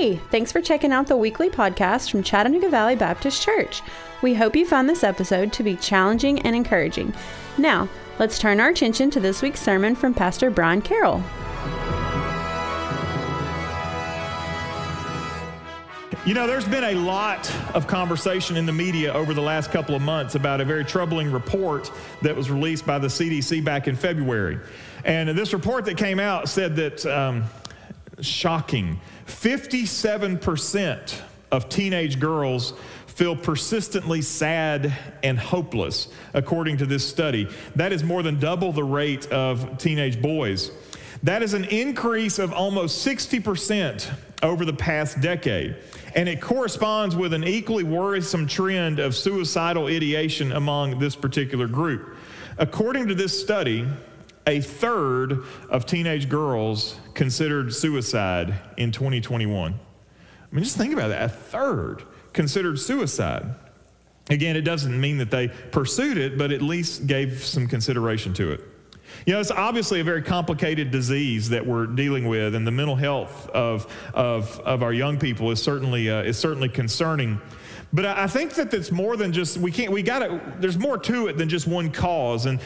Hey, thanks for checking out the weekly podcast from Chattanooga Valley Baptist Church. We hope you found this episode to be challenging and encouraging. Now, let's turn our attention to this week's sermon from Pastor Brian Carroll. You know, there's been a lot of conversation in the media over the last couple of months about a very troubling report that was released by the CDC back in February. And this report that came out said that, um, shocking, 57% of teenage girls feel persistently sad and hopeless, according to this study. That is more than double the rate of teenage boys. That is an increase of almost 60% over the past decade. And it corresponds with an equally worrisome trend of suicidal ideation among this particular group. According to this study, a third of teenage girls considered suicide in 2021. I mean, just think about that. A third considered suicide. Again, it doesn't mean that they pursued it, but at least gave some consideration to it. You know, it's obviously a very complicated disease that we're dealing with, and the mental health of, of, of our young people is certainly, uh, is certainly concerning. But I think that it's more than just, we can't, we gotta, there's more to it than just one cause. And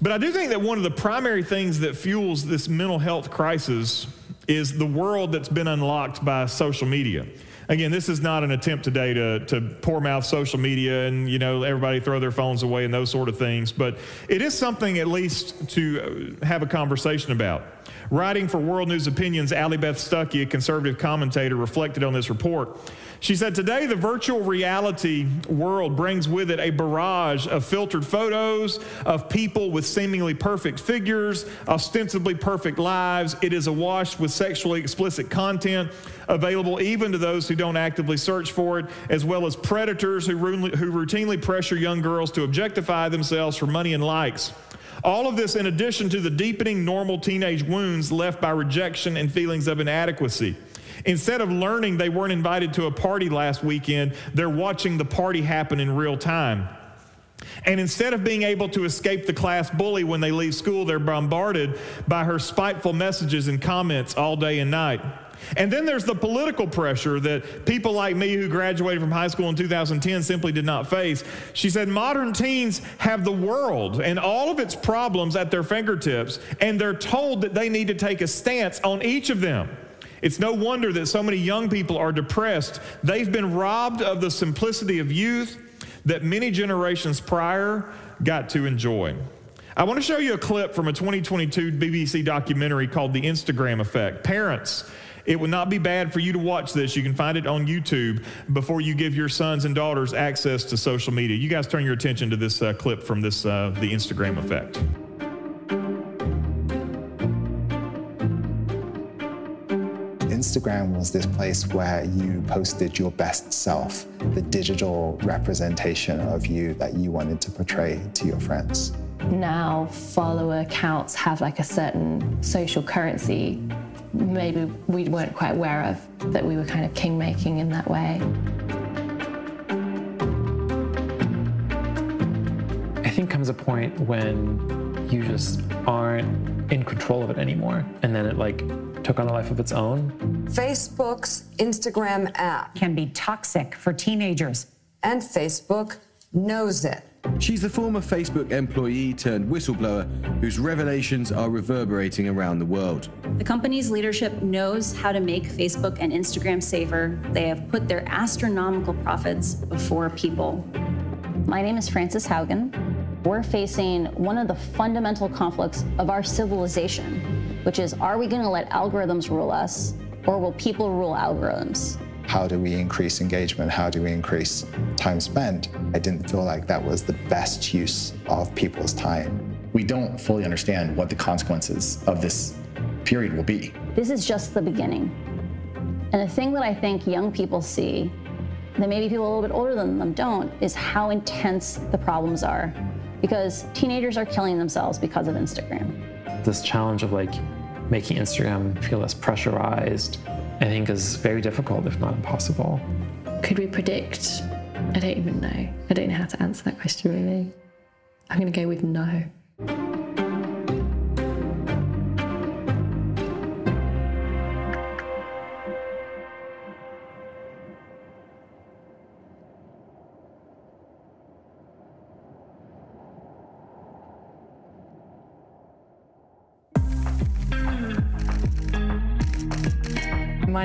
but I do think that one of the primary things that fuels this mental health crisis is the world that's been unlocked by social media. Again, this is not an attempt today to, to poor mouth social media and, you know, everybody throw their phones away and those sort of things, but it is something at least to have a conversation about. Writing for World News Opinions, Allie Beth Stuckey, a conservative commentator, reflected on this report. She said, Today, the virtual reality world brings with it a barrage of filtered photos of people with seemingly perfect figures, ostensibly perfect lives. It is awash with sexually explicit content available even to those who don't actively search for it, as well as predators who, who routinely pressure young girls to objectify themselves for money and likes. All of this in addition to the deepening normal teenage wounds left by rejection and feelings of inadequacy. Instead of learning they weren't invited to a party last weekend, they're watching the party happen in real time. And instead of being able to escape the class bully when they leave school, they're bombarded by her spiteful messages and comments all day and night. And then there's the political pressure that people like me who graduated from high school in 2010 simply did not face. She said, Modern teens have the world and all of its problems at their fingertips, and they're told that they need to take a stance on each of them. It's no wonder that so many young people are depressed. They've been robbed of the simplicity of youth that many generations prior got to enjoy. I want to show you a clip from a 2022 BBC documentary called The Instagram Effect. Parents, it would not be bad for you to watch this. You can find it on YouTube before you give your sons and daughters access to social media. You guys turn your attention to this uh, clip from this uh, The Instagram Effect. Instagram was this place where you posted your best self, the digital representation of you that you wanted to portray to your friends. Now, follower accounts have like a certain social currency maybe we weren't quite aware of, that we were kind of king making in that way. I think comes a point when you just aren't in control of it anymore. And then it like took on a life of its own. Facebook's Instagram app can be toxic for teenagers. And Facebook knows it. She's the former Facebook employee turned whistleblower whose revelations are reverberating around the world. The company's leadership knows how to make Facebook and Instagram safer. They have put their astronomical profits before people. My name is Frances Haugen. We're facing one of the fundamental conflicts of our civilization, which is are we going to let algorithms rule us or will people rule algorithms? How do we increase engagement? How do we increase time spent? I didn't feel like that was the best use of people's time. We don't fully understand what the consequences of this period will be. This is just the beginning. And the thing that I think young people see, that maybe people a little bit older than them don't, is how intense the problems are. Because teenagers are killing themselves because of Instagram. This challenge of like making Instagram feel less pressurized, I think is very difficult, if not impossible. Could we predict? I don't even know. I don't know how to answer that question really. I'm going to go with no.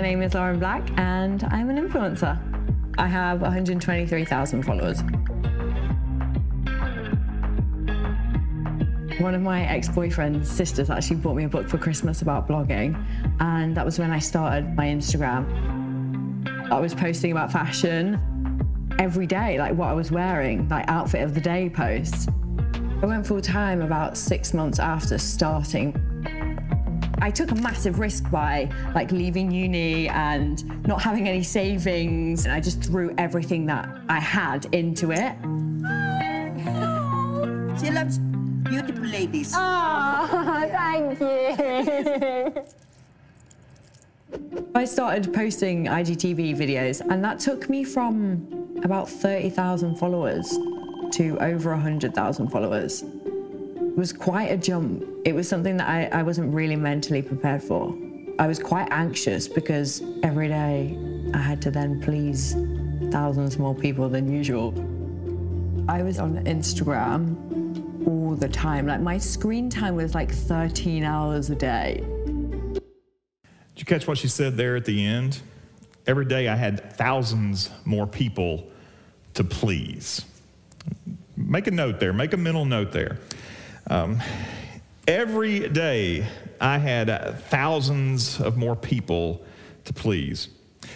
Name is Lauren Black, and I'm an influencer. I have 123,000 followers. One of my ex boyfriend's sisters actually bought me a book for Christmas about blogging, and that was when I started my Instagram. I was posting about fashion every day, like what I was wearing, like outfit of the day posts. I went full time about six months after starting. I took a massive risk by like leaving uni and not having any savings, and I just threw everything that I had into it. She loves beautiful ladies. Oh, thank you. I started posting IGTV videos, and that took me from about 30,000 followers to over 100,000 followers. Was quite a jump. It was something that I, I wasn't really mentally prepared for. I was quite anxious because every day I had to then please thousands more people than usual. I was on Instagram all the time. Like my screen time was like 13 hours a day. Did you catch what she said there at the end? Every day I had thousands more people to please. Make a note there, make a mental note there. Um, every day I had thousands of more people to please.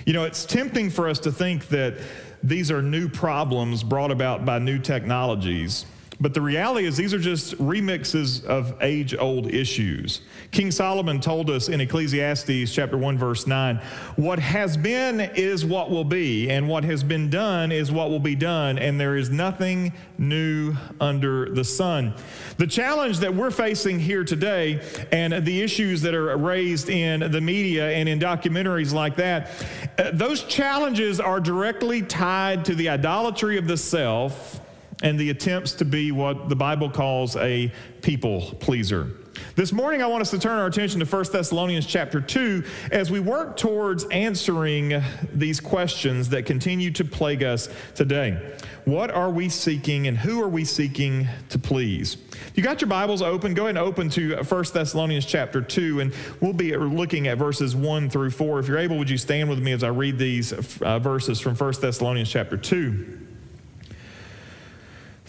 You know, it's tempting for us to think that these are new problems brought about by new technologies. But the reality is, these are just remixes of age old issues. King Solomon told us in Ecclesiastes chapter 1, verse 9, what has been is what will be, and what has been done is what will be done, and there is nothing new under the sun. The challenge that we're facing here today, and the issues that are raised in the media and in documentaries like that, uh, those challenges are directly tied to the idolatry of the self and the attempts to be what the Bible calls a people pleaser. This morning I want us to turn our attention to 1 Thessalonians chapter 2 as we work towards answering these questions that continue to plague us today. What are we seeking and who are we seeking to please? You got your Bibles open, go ahead and open to 1 Thessalonians chapter 2 and we'll be looking at verses 1 through 4. If you're able, would you stand with me as I read these uh, verses from 1 Thessalonians chapter 2?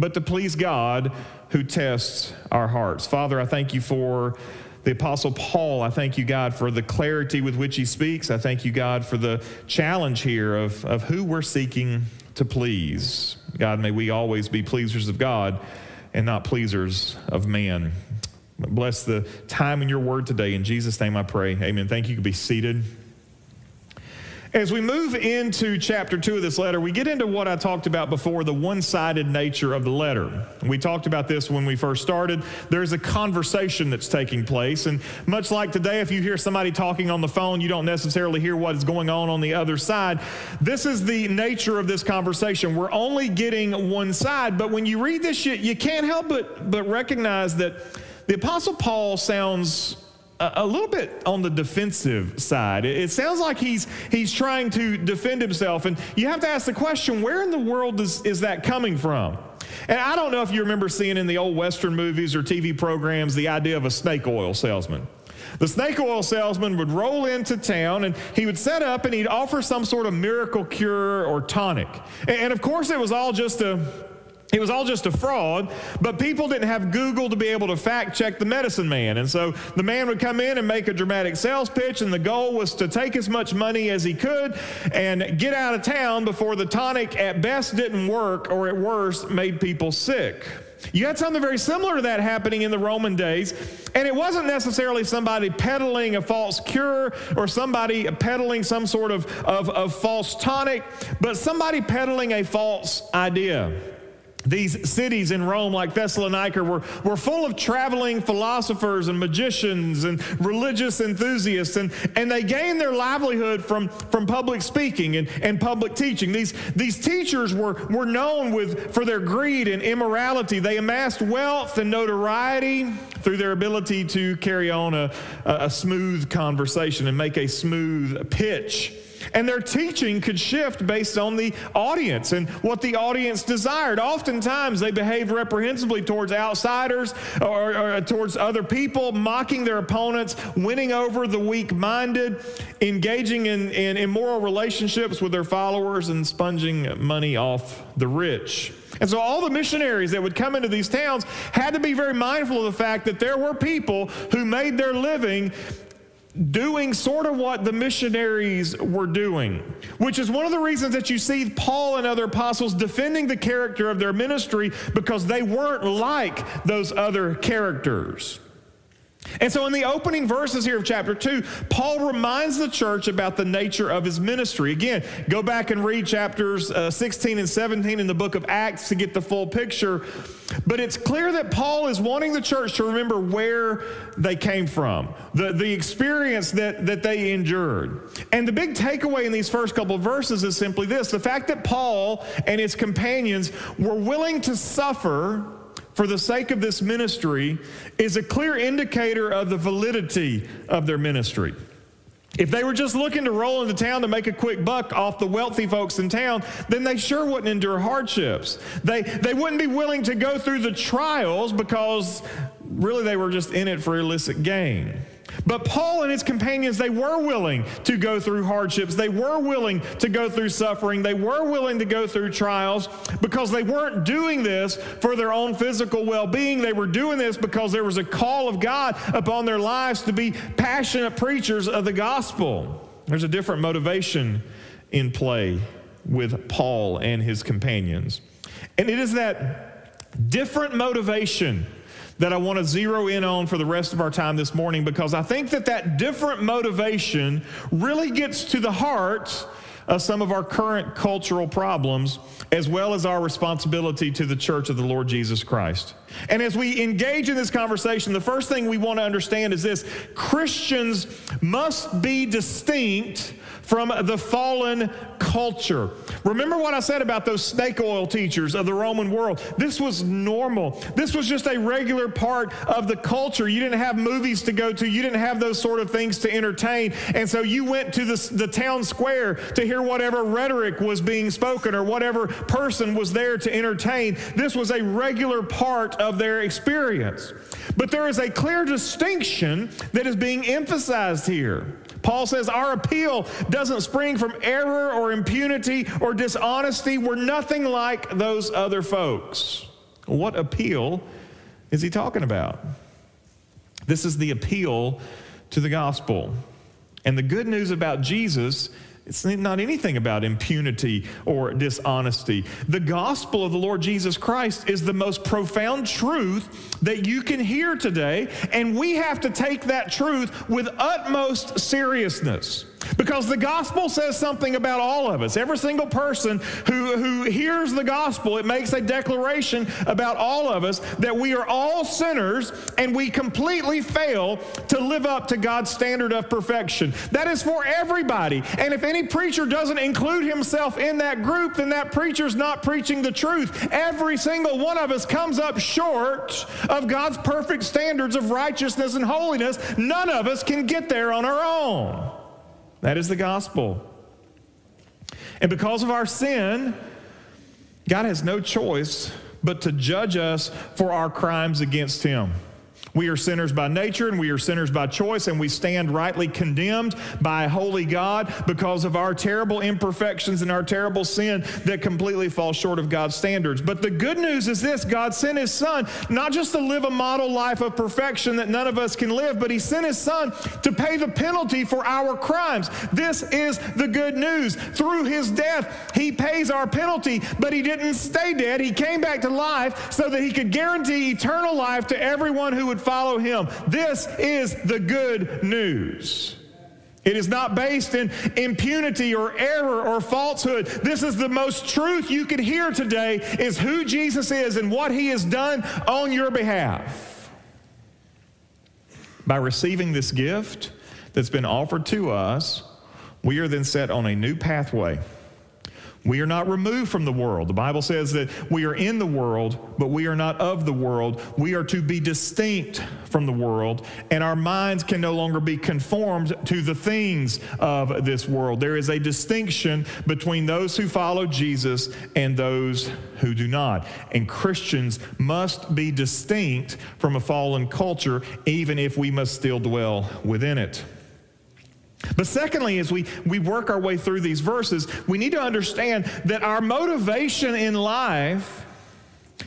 but to please God who tests our hearts. Father, I thank you for the Apostle Paul. I thank you, God, for the clarity with which he speaks. I thank you, God, for the challenge here of, of who we're seeking to please. God, may we always be pleasers of God and not pleasers of man. Bless the time in your word today. In Jesus' name I pray. Amen. Thank you. You can be seated. As we move into chapter two of this letter, we get into what I talked about before the one sided nature of the letter. We talked about this when we first started. There's a conversation that's taking place. And much like today, if you hear somebody talking on the phone, you don't necessarily hear what is going on on the other side. This is the nature of this conversation. We're only getting one side. But when you read this shit, you can't help but, but recognize that the Apostle Paul sounds a little bit on the defensive side. It sounds like he's he's trying to defend himself, and you have to ask the question: Where in the world is that coming from? And I don't know if you remember seeing in the old Western movies or TV programs the idea of a snake oil salesman. The snake oil salesman would roll into town and he would set up and he'd offer some sort of miracle cure or tonic. And of course, it was all just a it was all just a fraud, but people didn't have Google to be able to fact check the medicine man. And so the man would come in and make a dramatic sales pitch, and the goal was to take as much money as he could and get out of town before the tonic at best didn't work or at worst made people sick. You had something very similar to that happening in the Roman days, and it wasn't necessarily somebody peddling a false cure or somebody peddling some sort of, of, of false tonic, but somebody peddling a false idea. These cities in Rome, like Thessalonica, were, were full of traveling philosophers and magicians and religious enthusiasts, and, and they gained their livelihood from, from public speaking and, and public teaching. These, these teachers were, were known with, for their greed and immorality. They amassed wealth and notoriety through their ability to carry on a, a smooth conversation and make a smooth pitch. And their teaching could shift based on the audience and what the audience desired. Oftentimes, they behaved reprehensibly towards outsiders or, or towards other people, mocking their opponents, winning over the weak minded, engaging in, in immoral relationships with their followers, and sponging money off the rich. And so all the missionaries that would come into these towns had to be very mindful of the fact that there were people who made their living doing sort of what the missionaries were doing, which is one of the reasons that you see Paul and other apostles defending the character of their ministry because they weren't like those other characters. And so, in the opening verses here of chapter 2, Paul reminds the church about the nature of his ministry. Again, go back and read chapters uh, 16 and 17 in the book of Acts to get the full picture. But it's clear that Paul is wanting the church to remember where they came from, the, the experience that, that they endured. And the big takeaway in these first couple of verses is simply this the fact that Paul and his companions were willing to suffer for the sake of this ministry is a clear indicator of the validity of their ministry. If they were just looking to roll into town to make a quick buck off the wealthy folks in town, then they sure wouldn't endure hardships. They, they wouldn't be willing to go through the trials because really they were just in it for illicit gain. But Paul and his companions, they were willing to go through hardships. They were willing to go through suffering. They were willing to go through trials because they weren't doing this for their own physical well being. They were doing this because there was a call of God upon their lives to be passionate preachers of the gospel. There's a different motivation in play with Paul and his companions. And it is that different motivation that I want to zero in on for the rest of our time this morning because I think that that different motivation really gets to the heart of some of our current cultural problems, as well as our responsibility to the church of the Lord Jesus Christ. And as we engage in this conversation, the first thing we want to understand is this Christians must be distinct from the fallen culture. Remember what I said about those snake oil teachers of the Roman world? This was normal. This was just a regular part of the culture. You didn't have movies to go to, you didn't have those sort of things to entertain. And so you went to the, the town square to hear whatever rhetoric was being spoken or whatever person was there to entertain. This was a regular part of their experience. But there is a clear distinction that is being emphasized here. Paul says our appeal doesn't spring from error or impunity or dishonesty. We're nothing like those other folks. What appeal is he talking about? This is the appeal to the gospel. And the good news about Jesus it's not anything about impunity or dishonesty. The gospel of the Lord Jesus Christ is the most profound truth that you can hear today, and we have to take that truth with utmost seriousness. Because the gospel says something about all of us. Every single person who, who hears the gospel, it makes a declaration about all of us that we are all sinners and we completely fail to live up to God's standard of perfection. That is for everybody. And if any preacher doesn't include himself in that group, then that preacher's not preaching the truth. Every single one of us comes up short of God's perfect standards of righteousness and holiness. None of us can get there on our own. That is the gospel. And because of our sin, God has no choice but to judge us for our crimes against Him. We are sinners by nature and we are sinners by choice, and we stand rightly condemned by a holy God because of our terrible imperfections and our terrible sin that completely falls short of God's standards. But the good news is this God sent His Son not just to live a model life of perfection that none of us can live, but He sent His Son to pay the penalty for our crimes. This is the good news. Through His death, He pays our penalty, but He didn't stay dead. He came back to life so that He could guarantee eternal life to everyone who would follow him. This is the good news. It is not based in impunity or error or falsehood. This is the most truth you could hear today is who Jesus is and what he has done on your behalf. By receiving this gift that's been offered to us, we are then set on a new pathway we are not removed from the world. The Bible says that we are in the world, but we are not of the world. We are to be distinct from the world, and our minds can no longer be conformed to the things of this world. There is a distinction between those who follow Jesus and those who do not. And Christians must be distinct from a fallen culture, even if we must still dwell within it. But secondly, as we, we work our way through these verses, we need to understand that our motivation in life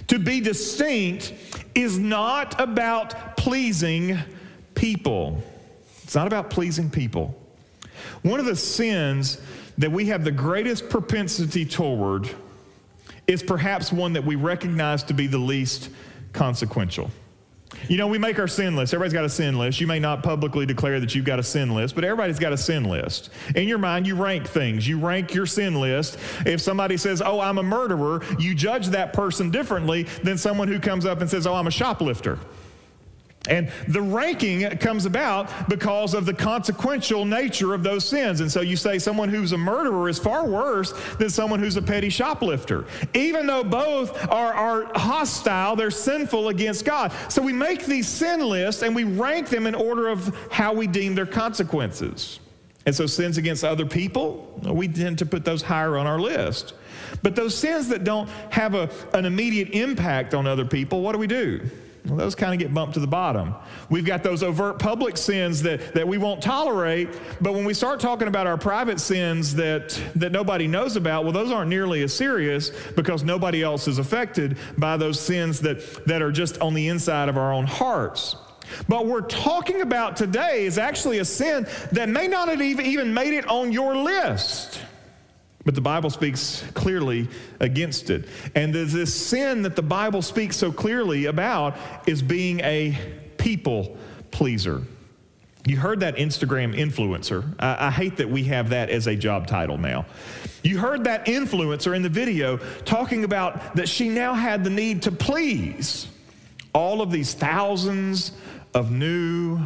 to be distinct is not about pleasing people. It's not about pleasing people. One of the sins that we have the greatest propensity toward is perhaps one that we recognize to be the least consequential. You know, we make our sin list. Everybody's got a sin list. You may not publicly declare that you've got a sin list, but everybody's got a sin list. In your mind, you rank things. You rank your sin list. If somebody says, Oh, I'm a murderer, you judge that person differently than someone who comes up and says, Oh, I'm a shoplifter. And the ranking comes about because of the consequential nature of those sins. And so you say someone who's a murderer is far worse than someone who's a petty shoplifter. Even though both are, are hostile, they're sinful against God. So we make these sin lists and we rank them in order of how we deem their consequences. And so sins against other people, we tend to put those higher on our list. But those sins that don't have a, an immediate impact on other people, what do we do? Well, those kind of get bumped to the bottom. We've got those overt public sins that, that we won't tolerate, but when we start talking about our private sins that, that nobody knows about, well, those aren't nearly as serious because nobody else is affected by those sins that, that are just on the inside of our own hearts. But we're talking about today is actually a sin that may not have even made it on your list. But the Bible speaks clearly against it. And this sin that the Bible speaks so clearly about is being a people pleaser. You heard that Instagram influencer. I, I, hate that we have that as a job title now. You heard that influencer in the video talking about that she now had the need to please all of these thousands of new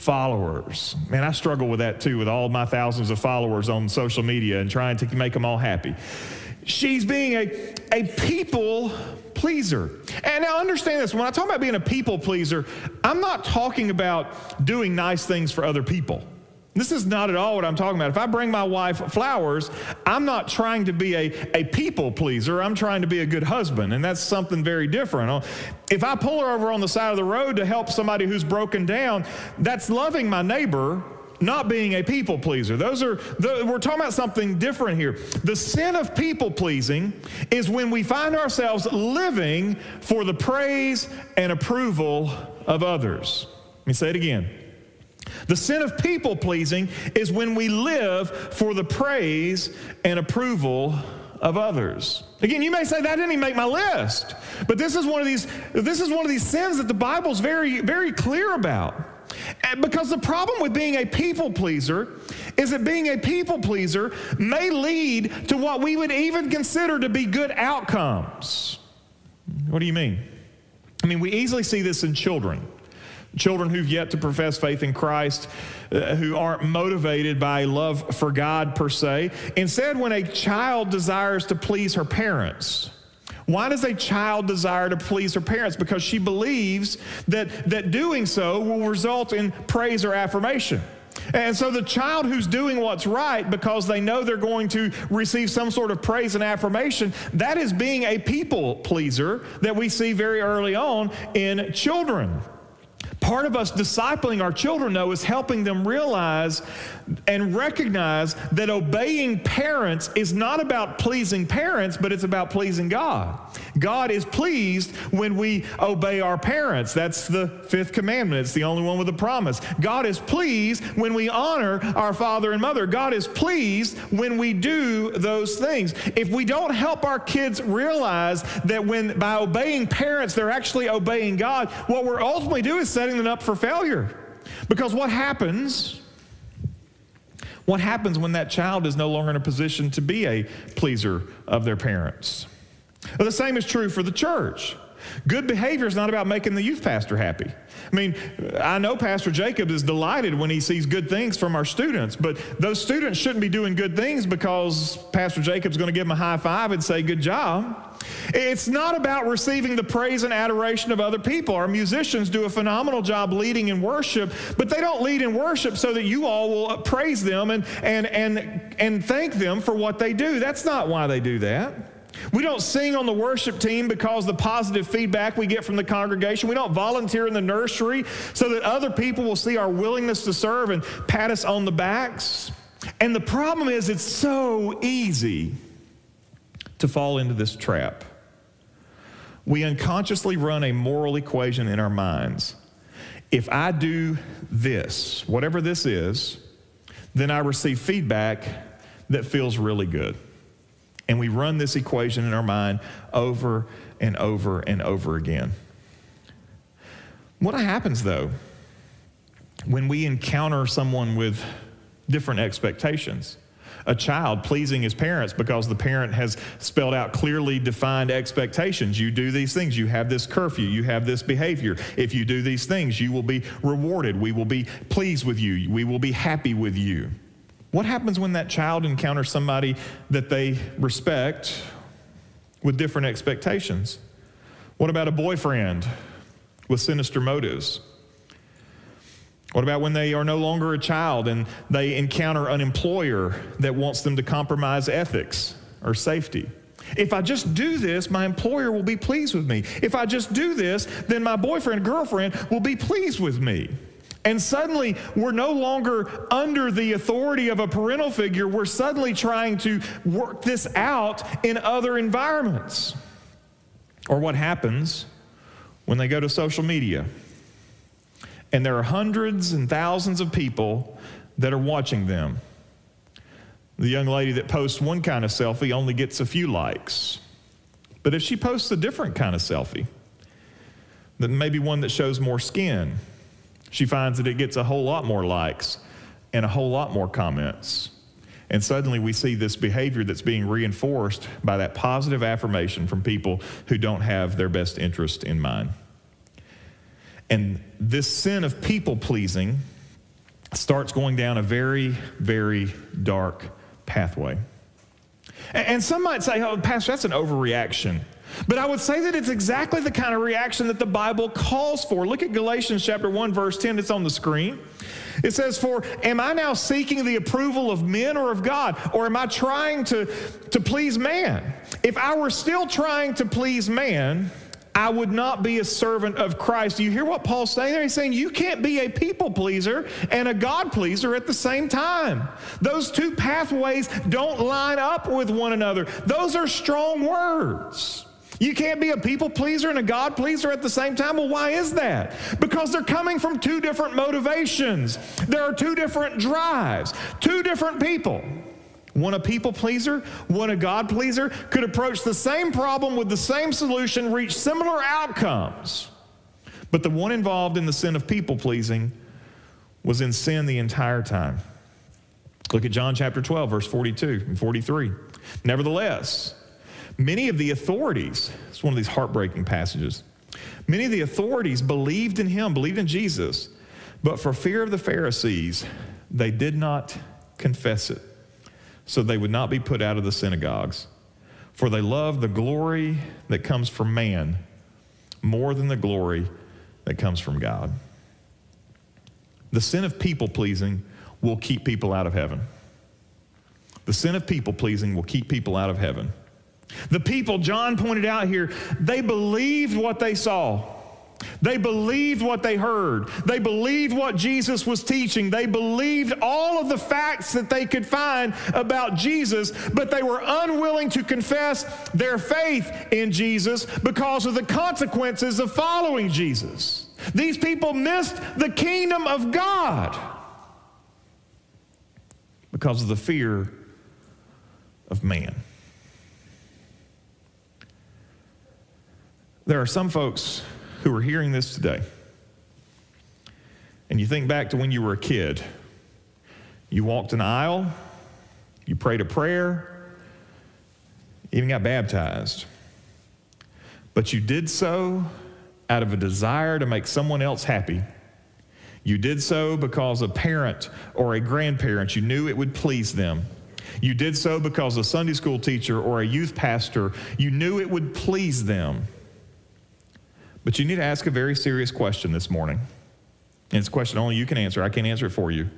followers. Man, I struggle with that too, with all my thousands of followers on social media and trying to make them all happy. She's being a, a people pleaser. And now understand this when I talk about being a people pleaser, I'm not talking about doing nice things for other people. This is not at all what I'm talking about. If I bring my wife flowers, I'm not trying to be a, a people pleaser. I'm trying to be a good husband, and that's something very different. If I pull her over on the side of the road to help somebody who's broken down, that's loving my neighbor, not being a people pleaser. Those are the, we're talking about something different here. The sin of people pleasing is when we find ourselves living for the praise and approval of others. Let me say it again. The sin of people pleasing is when we live for the praise and approval of others. Again, you may say that didn't even make my list, but this is one of these this is one of these sins that the Bible's very very clear about. And because the problem with being a people pleaser is that being a people pleaser may lead to what we would even consider to be good outcomes. What do you mean? I mean, we easily see this in children children who've yet to profess faith in Christ, uh, who aren't motivated by love for God per se. Instead, when a child desires to please her parents, why does a child desire to please her parents? Because she believes that, that doing so will result in praise or affirmation. And so the child who's doing what's right because they know they're going to receive some sort of praise and affirmation, that is being a people pleaser that we see very early on in children. Part of us discipling our children, though, is helping them realize and recognize that obeying parents is not about pleasing parents, but it's about pleasing God. God is pleased when we obey our parents. That's the fifth commandment. It's the only one with a promise. God is pleased when we honor our father and mother. God is pleased when we do those things. If we don't help our kids realize that when by obeying parents, they're actually obeying God, what we're ultimately doing is setting them up for failure. Because what happens What happens when that child is no longer in a position to be a pleaser of their parents? Well, the same is true for the church. Good behavior is not about making the youth pastor happy. I mean, I know Pastor Jacob is delighted when he sees good things from our students, but those students shouldn't be doing good things because Pastor Jacob's going to give them a high five and say, Good job. It's not about receiving the praise and adoration of other people. Our musicians do a phenomenal job leading in worship, but they don't lead in worship so that you all will praise them and, and, and, and thank them for what they do. That's not why they do that. We don't sing on the worship team because the positive feedback we get from the congregation. We don't volunteer in the nursery so that other people will see our willingness to serve and pat us on the backs. And the problem is, it's so easy to fall into this trap. We unconsciously run a moral equation in our minds. If I do this, whatever this is, then I receive feedback that feels really good. And we run this equation in our mind over and over and over again. What happens though when we encounter someone with different expectations? A child pleasing his parents because the parent has spelled out clearly defined expectations. You do these things, you have this curfew, you have this behavior. If you do these things, you will be rewarded. We will be pleased with you, we will be happy with you. What happens when that child encounters somebody that they respect with different expectations? What about a boyfriend with sinister motives? What about when they are no longer a child and they encounter an employer that wants them to compromise ethics or safety? If I just do this, my employer will be pleased with me. If I just do this, then my boyfriend, girlfriend will be pleased with me. And suddenly, we're no longer under the authority of a parental figure. We're suddenly trying to work this out in other environments. Or what happens when they go to social media and there are hundreds and thousands of people that are watching them. The young lady that posts one kind of selfie only gets a few likes. But if she posts a different kind of selfie, then maybe one that shows more skin, she finds that it gets a whole lot more likes and a whole lot more comments. And suddenly we see this behavior that's being reinforced by that positive affirmation from people who don't have their best interest in mind. And this sin of people pleasing starts going down a very, very dark pathway. And some might say, oh, Pastor, that's an overreaction. But I would say that it's exactly the kind of reaction that the Bible calls for. Look at Galatians chapter 1 verse 10 it's on the screen. It says for am I now seeking the approval of men or of God or am I trying to to please man? If I were still trying to please man, I would not be a servant of Christ. Do you hear what Paul's saying there? He's saying you can't be a people pleaser and a God pleaser at the same time. Those two pathways don't line up with one another. Those are strong words. You can't be a people pleaser and a God pleaser at the same time. Well, why is that? Because they're coming from two different motivations. There are two different drives, two different people. One a people pleaser, one a God pleaser could approach the same problem with the same solution, reach similar outcomes. But the one involved in the sin of people pleasing was in sin the entire time. Look at John chapter 12, verse 42 and 43. Nevertheless, Many of the authorities, it's one of these heartbreaking passages, many of the authorities believed in him, believed in Jesus, but for fear of the Pharisees, they did not confess it, so they would not be put out of the synagogues. For they love the glory that comes from man more than the glory that comes from God. The sin of people pleasing will keep people out of heaven. The sin of people pleasing will keep people out of heaven. The people, John pointed out here, they believed what they saw. They believed what they heard. They believed what Jesus was teaching. They believed all of the facts that they could find about Jesus, but they were unwilling to confess their faith in Jesus because of the consequences of following Jesus. These people missed the kingdom of God because of the fear of man. There are some folks who are hearing this today, and you think back to when you were a kid. You walked an aisle, you prayed a prayer, even got baptized. But you did so out of a desire to make someone else happy. You did so because a parent or a grandparent, you knew it would please them. You did so because a Sunday school teacher or a youth pastor, you knew it would please them. But you need to ask a very serious question this morning. And it's a question only you can answer. I can't answer it for you.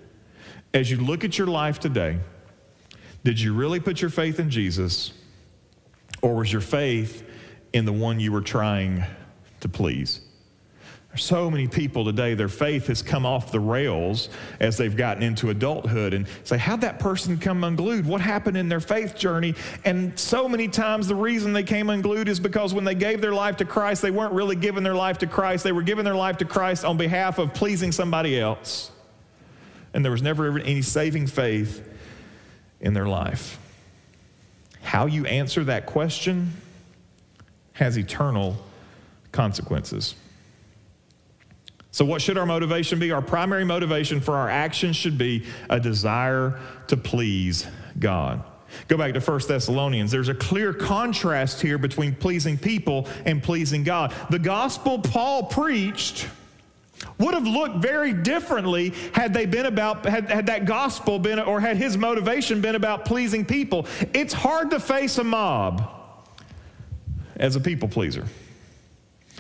As you look at your life today, did you really put your faith in Jesus? Or was your faith in the one you were trying to please? So many people today, their faith has come off the rails as they've gotten into adulthood and say, How'd that person come unglued? What happened in their faith journey? And so many times the reason they came unglued is because when they gave their life to Christ, they weren't really giving their life to Christ. They were giving their life to Christ on behalf of pleasing somebody else. And there was never any saving faith in their life. How you answer that question has eternal consequences. So, what should our motivation be? Our primary motivation for our actions should be a desire to please God. Go back to 1 Thessalonians. There's a clear contrast here between pleasing people and pleasing God. The gospel Paul preached would have looked very differently had they been about had, had that gospel been or had his motivation been about pleasing people it's hard to face a mob as a people pleaser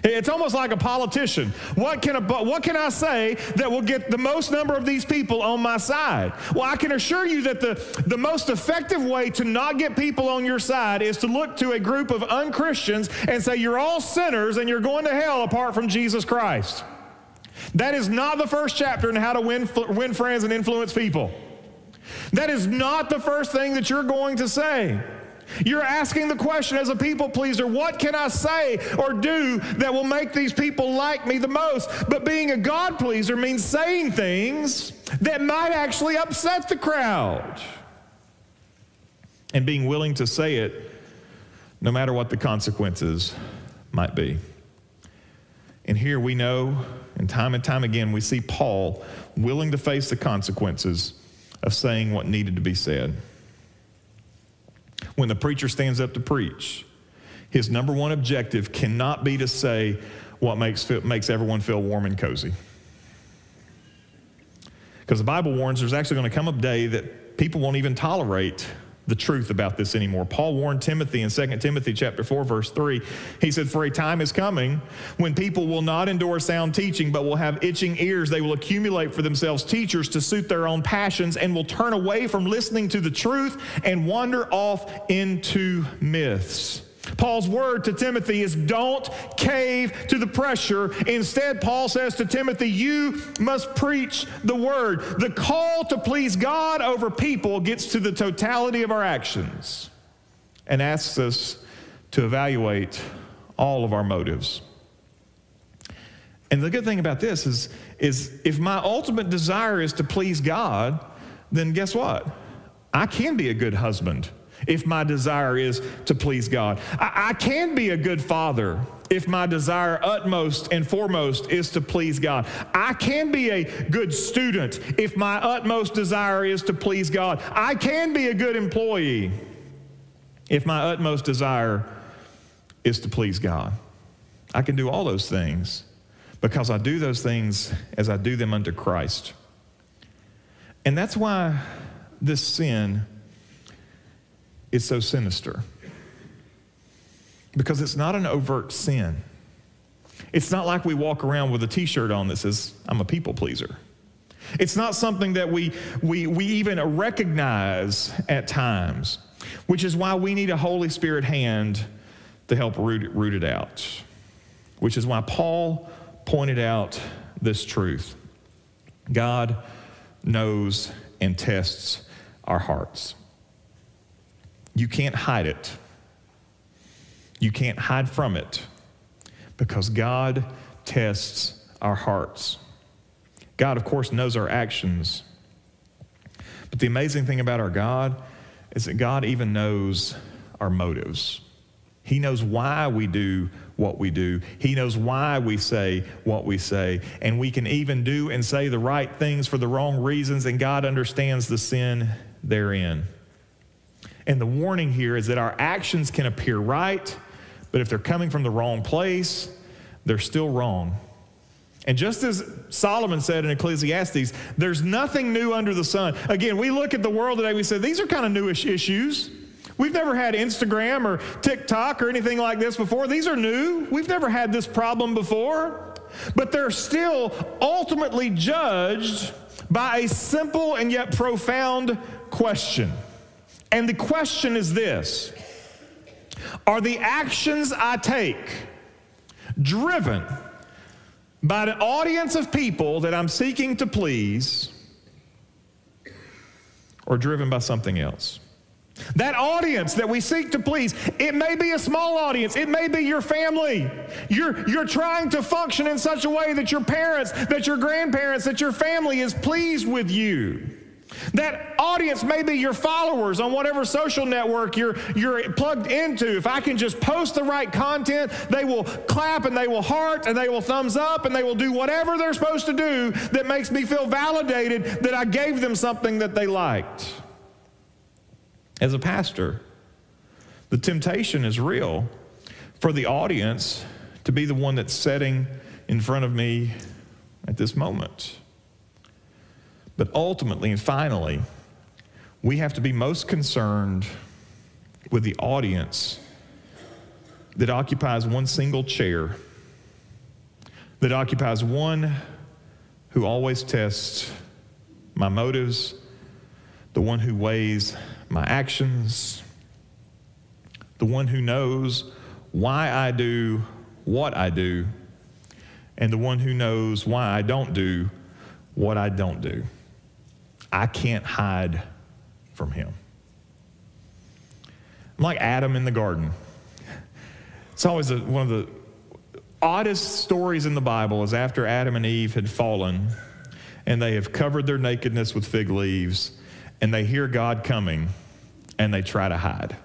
it's almost like a politician. What can, a, what can I say that will get the most number of these people on my side? Well, I can assure you that the, the most effective way to not get people on your side is to look to a group of unchristians and say, You're all sinners and you're going to hell apart from Jesus Christ. That is not the first chapter in how to win, win friends and influence people. That is not the first thing that you're going to say. You're asking the question as a people pleaser what can I say or do that will make these people like me the most? But being a God pleaser means saying things that might actually upset the crowd and being willing to say it no matter what the consequences might be. And here we know, and time and time again, we see Paul willing to face the consequences of saying what needed to be said when the preacher stands up to preach, his number one objective cannot be to say what makes, makes everyone feel warm and cozy. Because the Bible warns there's actually going to come a day that people won't even tolerate the truth about this anymore. Paul warned Timothy in 2 Timothy chapter 4 verse 3. He said, "For a time is coming when people will not endure sound teaching, but will have itching ears. They will accumulate for themselves teachers to suit their own passions and will turn away from listening to the truth and wander off into myths." Paul's word to Timothy is don't cave to the pressure. Instead, Paul says to Timothy, you must preach the word. The call to please God over people gets to the totality of our actions and asks us to evaluate all of our motives. And the good thing about this is, is if my ultimate desire is to please God, then guess what? I can be a good husband if my desire is to please God. I, I, can be a good father if my desire utmost and foremost is to please God. I can be a good student if my utmost desire is to please God. I can be a good employee if my utmost desire is to please God. I can do all those things because I do those things as I do them unto Christ. And that's why this sin is so sinister because it's not an overt sin. It's not like we walk around with a t shirt on that says, I'm a people pleaser. It's not something that we, we, we even recognize at times, which is why we need a Holy Spirit hand to help root root it out, which is why Paul pointed out this truth God knows and tests our hearts. You can't hide it. You can't hide from it because God tests our hearts. God, of course, knows our actions. But the amazing thing about our God is that God even knows our motives. He knows why we do what we do. He knows why we say what we say. And we can even do and say the right things for the wrong reasons, and God understands the sin therein. And the warning here is that our actions can appear right, but if they're coming from the wrong place, they're still wrong. And just as Solomon said in Ecclesiastes, there's nothing new under the sun. Again, we look at the world today, we say, these are kind of newish issues. We've never had Instagram or TikTok or anything like this before. These are new. We've never had this problem before. But they're still ultimately judged by a simple and yet profound question. And the question is this Are the actions I take driven by an audience of people that I'm seeking to please or driven by something else? That audience that we seek to please, it may be a small audience, it may be your family. You're, you're trying to function in such a way that your parents, that your grandparents, that your family is pleased with you. That audience may be your followers on whatever social network you're, you're plugged into. If I can just post the right content, they will clap and they will heart and they will thumbs up and they will do whatever they're supposed to do that makes me feel validated that I gave them something that they liked as a pastor. The temptation is real for the audience to be the one that's setting in front of me at this moment. But ultimately and finally, we have to be most concerned with the audience that occupies one single chair, that occupies one who always tests my motives, the one who weighs my actions, the one who knows why I do what I do, and the one who knows why I don't do what I don't do. I can't hide from him. I'm like Adam in the garden. It's always a, one of the oddest stories in the Bible is after Adam and Eve had fallen and they have covered their nakedness with fig leaves and they hear God coming and they try to hide.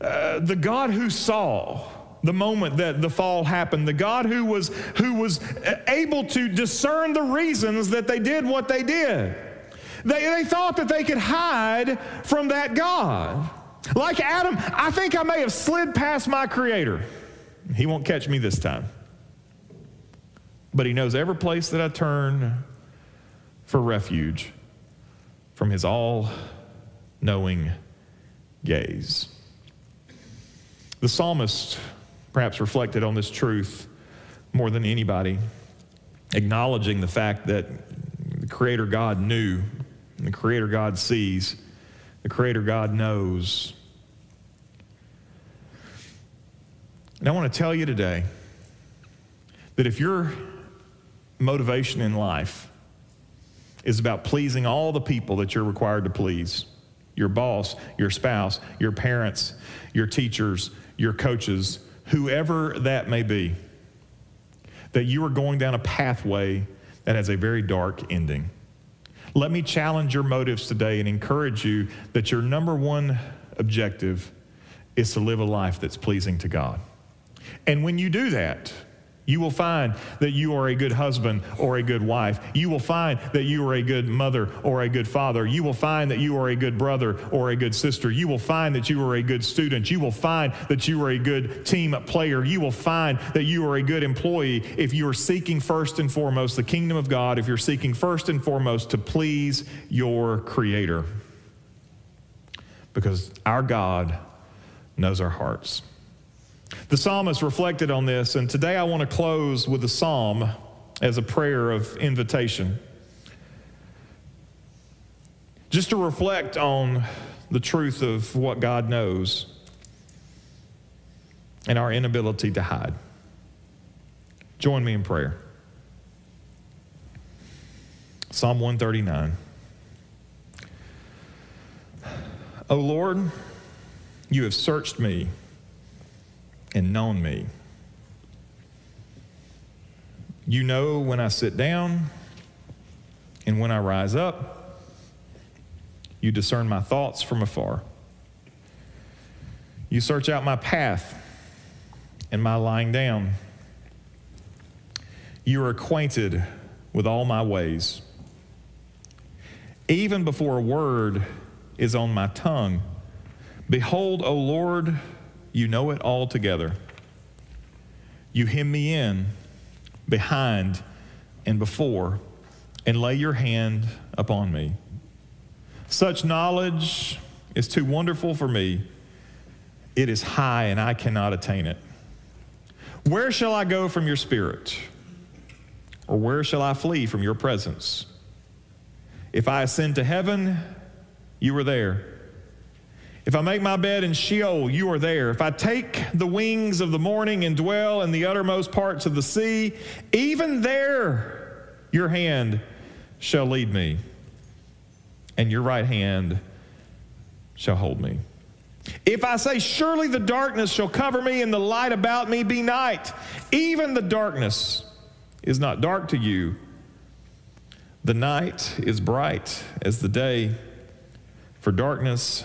Uh, the God who saw the moment that the fall happened, the God who was, who was able to discern the reasons that they did what they did. They, they thought that they could hide from that God. Like Adam, I think I may have slid past my Creator. He won't catch me this time. But He knows every place that I turn for refuge from His all knowing gaze. The psalmist perhaps reflected on this truth more than anybody, acknowledging the fact that the Creator God knew, the Creator God sees, the Creator God knows. And I want to tell you today that if your motivation in life is about pleasing all the people that you're required to please, your boss, your spouse, your parents, your teachers, your coaches, whoever that may be, that you are going down a pathway that has a very dark ending. Let me challenge your motives today and encourage you that your number one objective is to live a life that's pleasing to God. And when you do that, you will find that you are a good husband or a good wife. You will find that you are a good mother or a good father. You will find that you are a good brother or a good sister. You will find that you are a good student. You will find that you are a good team player. You will find that you are a good employee if you are seeking first and foremost the kingdom of God, if you're seeking first and foremost to please your Creator. Because our God knows our hearts. The psalmist reflected on this, and today I want to close with a psalm as a prayer of invitation. Just to reflect on the truth of what God knows and our inability to hide. Join me in prayer. Psalm 139. O Lord, you have searched me and known me. You know when I sit down and when I rise up. You discern my thoughts from afar. You search out my path and my lying down. You are acquainted with all my ways. Even before a word is on my tongue, behold, O Lord, you know it all together. You hem me in, behind, and before, and lay your hand upon me. Such knowledge is too wonderful for me. It is high, and I cannot attain it. Where shall I go from your spirit? Or where shall I flee from your presence? If I ascend to heaven, you are there. If I make my bed in Sheol, you are there. If I take the wings of the morning and dwell in the uttermost parts of the sea, even there your hand shall lead me, and your right hand shall hold me. If I say, Surely the darkness shall cover me, and the light about me be night, even the darkness is not dark to you. The night is bright as the day, for darkness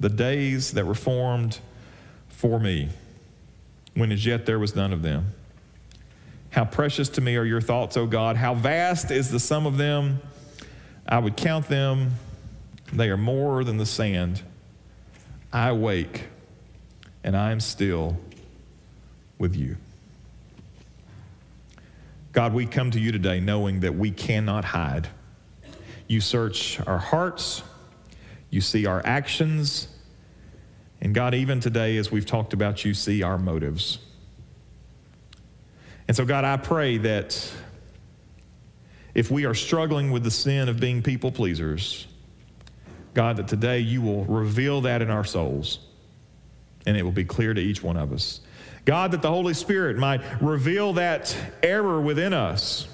the days that were formed for me, when as yet there was none of them. How precious to me are your thoughts, O God. How vast is the sum of them. I would count them. They are more than the sand. I awake and I am still with you. God, we come to you today knowing that we cannot hide. You search our hearts, you see our actions, and God, even today, as we've talked about, you see our motives. And so, God, I pray that if we are struggling with the sin of being people pleasers, God, that today you will reveal that in our souls and it will be clear to each one of us. God, that the Holy Spirit might reveal that error within us,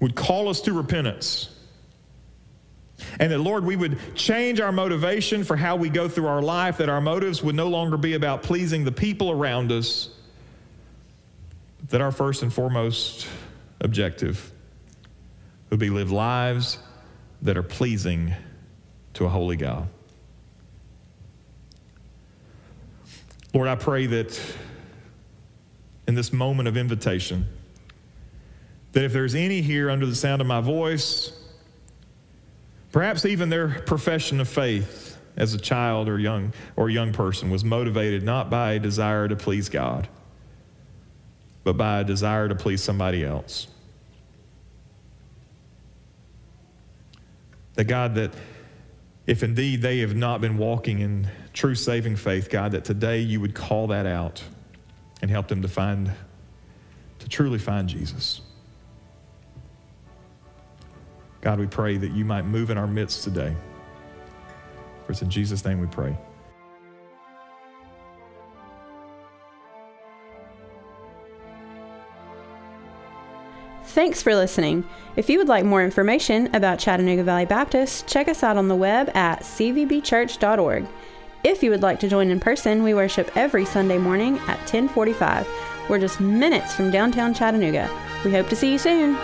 would call us to repentance. And that, Lord, we would change our motivation for how we go through our life, that our motives would no longer be about pleasing the people around us, that our first and foremost objective would be live lives that are pleasing to a holy God. Lord, I pray that in this moment of invitation, that if there's any here under the sound of my voice, perhaps even their profession of faith as a child or young or young person was motivated not by a desire to please God, but by a desire to please somebody else. That God, that if indeed they have not been walking in true saving faith, God, that today you would call that out and help them to find, to truly find Jesus. God, we pray that you might move in our midst today. For it's in Jesus' name we pray. Thanks for listening. If you would like more information about Chattanooga Valley Baptist, check us out on the web at cvbchurch.org. If you would like to join in person, we worship every Sunday morning at 1045. We're just minutes from downtown Chattanooga. We hope to see you soon.